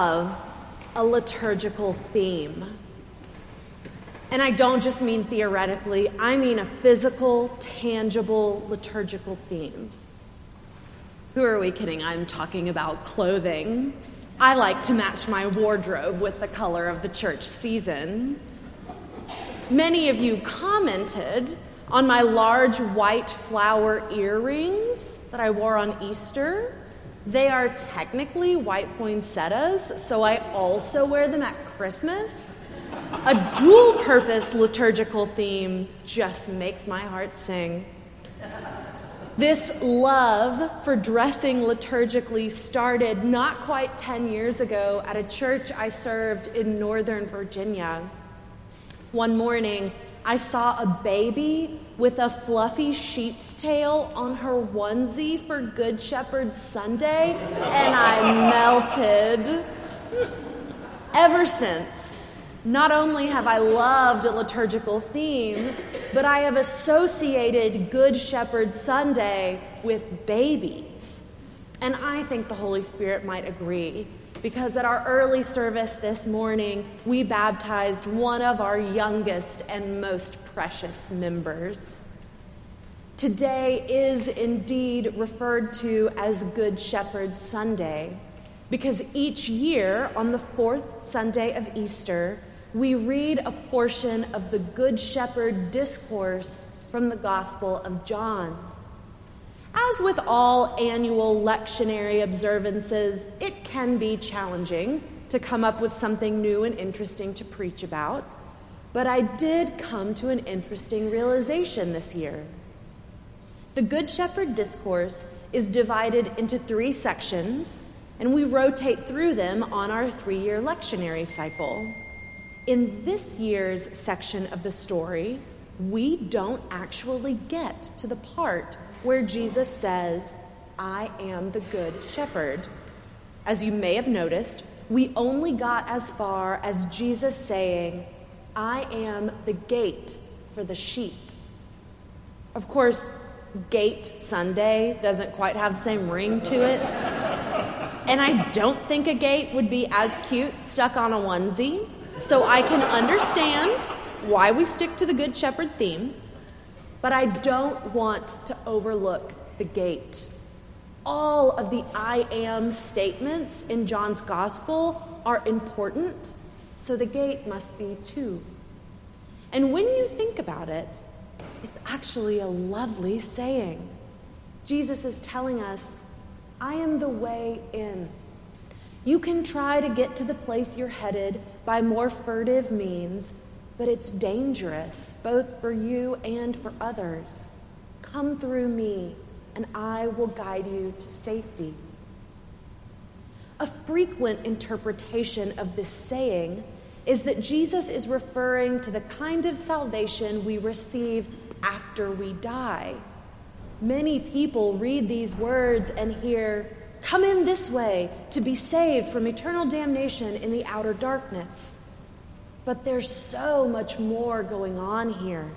love a liturgical theme. And I don't just mean theoretically, I mean a physical, tangible liturgical theme. Who are we kidding? I'm talking about clothing. I like to match my wardrobe with the color of the church season. Many of you commented on my large white flower earrings that I wore on Easter. They are technically white poinsettias, so I also wear them at Christmas. A dual purpose liturgical theme just makes my heart sing. This love for dressing liturgically started not quite 10 years ago at a church I served in Northern Virginia. One morning, I saw a baby with a fluffy sheep's tail on her onesie for Good Shepherd Sunday, and I melted. Ever since, not only have I loved a liturgical theme, but I have associated Good Shepherd Sunday with babies. And I think the Holy Spirit might agree because at our early service this morning, we baptized one of our youngest and most precious members. Today is indeed referred to as Good Shepherd Sunday because each year on the fourth Sunday of Easter, we read a portion of the Good Shepherd discourse from the Gospel of John. As with all annual lectionary observances, it can be challenging to come up with something new and interesting to preach about. But I did come to an interesting realization this year. The Good Shepherd Discourse is divided into three sections, and we rotate through them on our three year lectionary cycle. In this year's section of the story, we don't actually get to the part where Jesus says, I am the good shepherd. As you may have noticed, we only got as far as Jesus saying, I am the gate for the sheep. Of course, Gate Sunday doesn't quite have the same ring to it. And I don't think a gate would be as cute stuck on a onesie. So I can understand why we stick to the Good Shepherd theme. But I don't want to overlook the gate. All of the I am statements in John's gospel are important, so the gate must be too. And when you think about it, it's actually a lovely saying. Jesus is telling us, I am the way in. You can try to get to the place you're headed by more furtive means, but it's dangerous, both for you and for others. Come through me, and I will guide you to safety. A frequent interpretation of this saying is that Jesus is referring to the kind of salvation we receive after we die. Many people read these words and hear, Come in this way to be saved from eternal damnation in the outer darkness. But there's so much more going on here.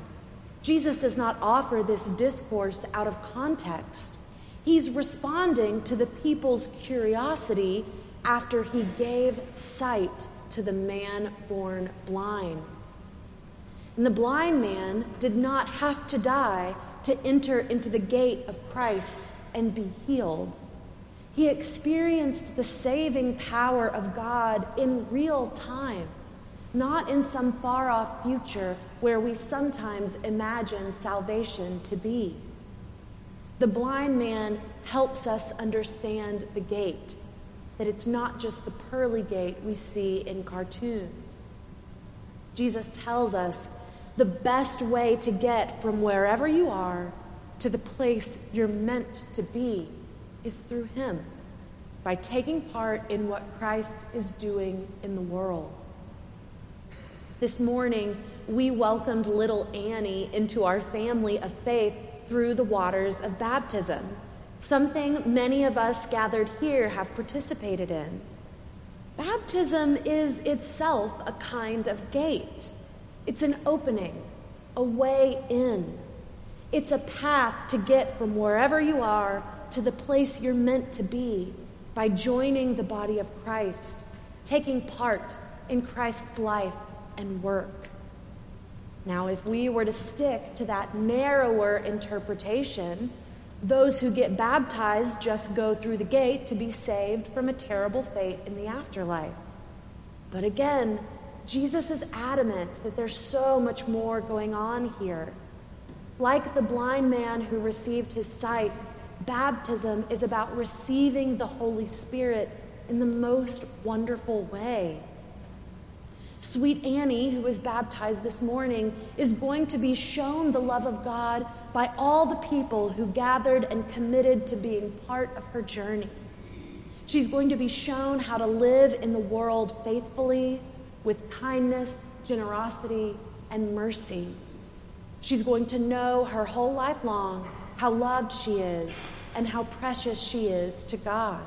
Jesus does not offer this discourse out of context. He's responding to the people's curiosity after he gave sight to the man born blind. And the blind man did not have to die to enter into the gate of Christ and be healed. He experienced the saving power of God in real time not in some far off future where we sometimes imagine salvation to be. The blind man helps us understand the gate, that it's not just the pearly gate we see in cartoons. Jesus tells us the best way to get from wherever you are to the place you're meant to be is through Him, by taking part in what Christ is doing in the world. This morning, we welcomed little Annie into our family of faith through the waters of baptism, something many of us gathered here have participated in. Baptism is itself a kind of gate, it's an opening, a way in. It's a path to get from wherever you are to the place you're meant to be by joining the body of Christ taking part in Christ's life and work. Now, if we were to stick to that narrower interpretation, those who get baptized just go through the gate to be saved from a terrible fate in the afterlife. But again, Jesus is adamant that there's so much more going on here. Like the blind man who received his sight, baptism is about receiving the Holy Spirit in the most wonderful way. Sweet Annie, who was baptized this morning, is going to be shown the love of God by all the people who gathered and committed to being part of her journey. She's going to be shown how to live in the world faithfully, with kindness, generosity, and mercy. She's going to know her whole life long how loved she is and how precious she is to God.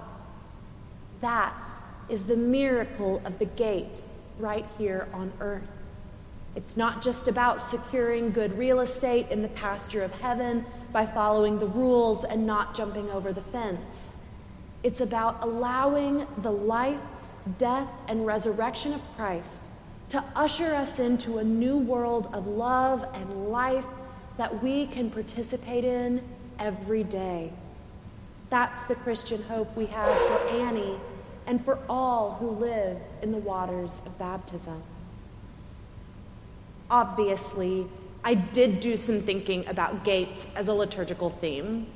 That is the miracle of the gate right here on earth. It's not just about securing good real estate in the pasture of heaven by following the rules and not jumping over the fence. It's about allowing the life, death, and resurrection of Christ to usher us into a new world of love and life that we can participate in every day. That's the Christian hope we have for Annie and for all who live in the waters of baptism. Obviously, I did do some thinking about gates as a liturgical theme.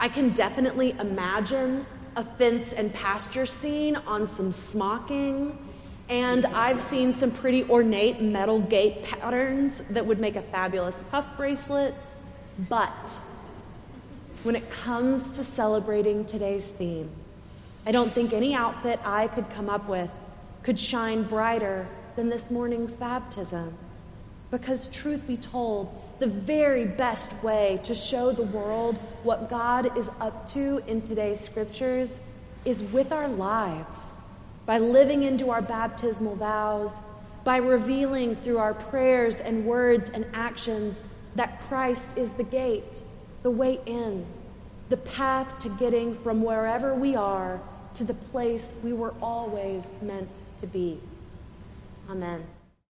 I can definitely imagine a fence and pasture scene on some smocking, and I've seen some pretty ornate metal gate patterns that would make a fabulous cuff bracelet. But when it comes to celebrating today's theme, I don't think any outfit I could come up with could shine brighter than this morning's baptism. Because, truth be told, the very best way to show the world what God is up to in today's scriptures is with our lives, by living into our baptismal vows, by revealing through our prayers and words and actions that Christ is the gate, the way in, the path to getting from wherever we are to the place we were always meant to be. Amen.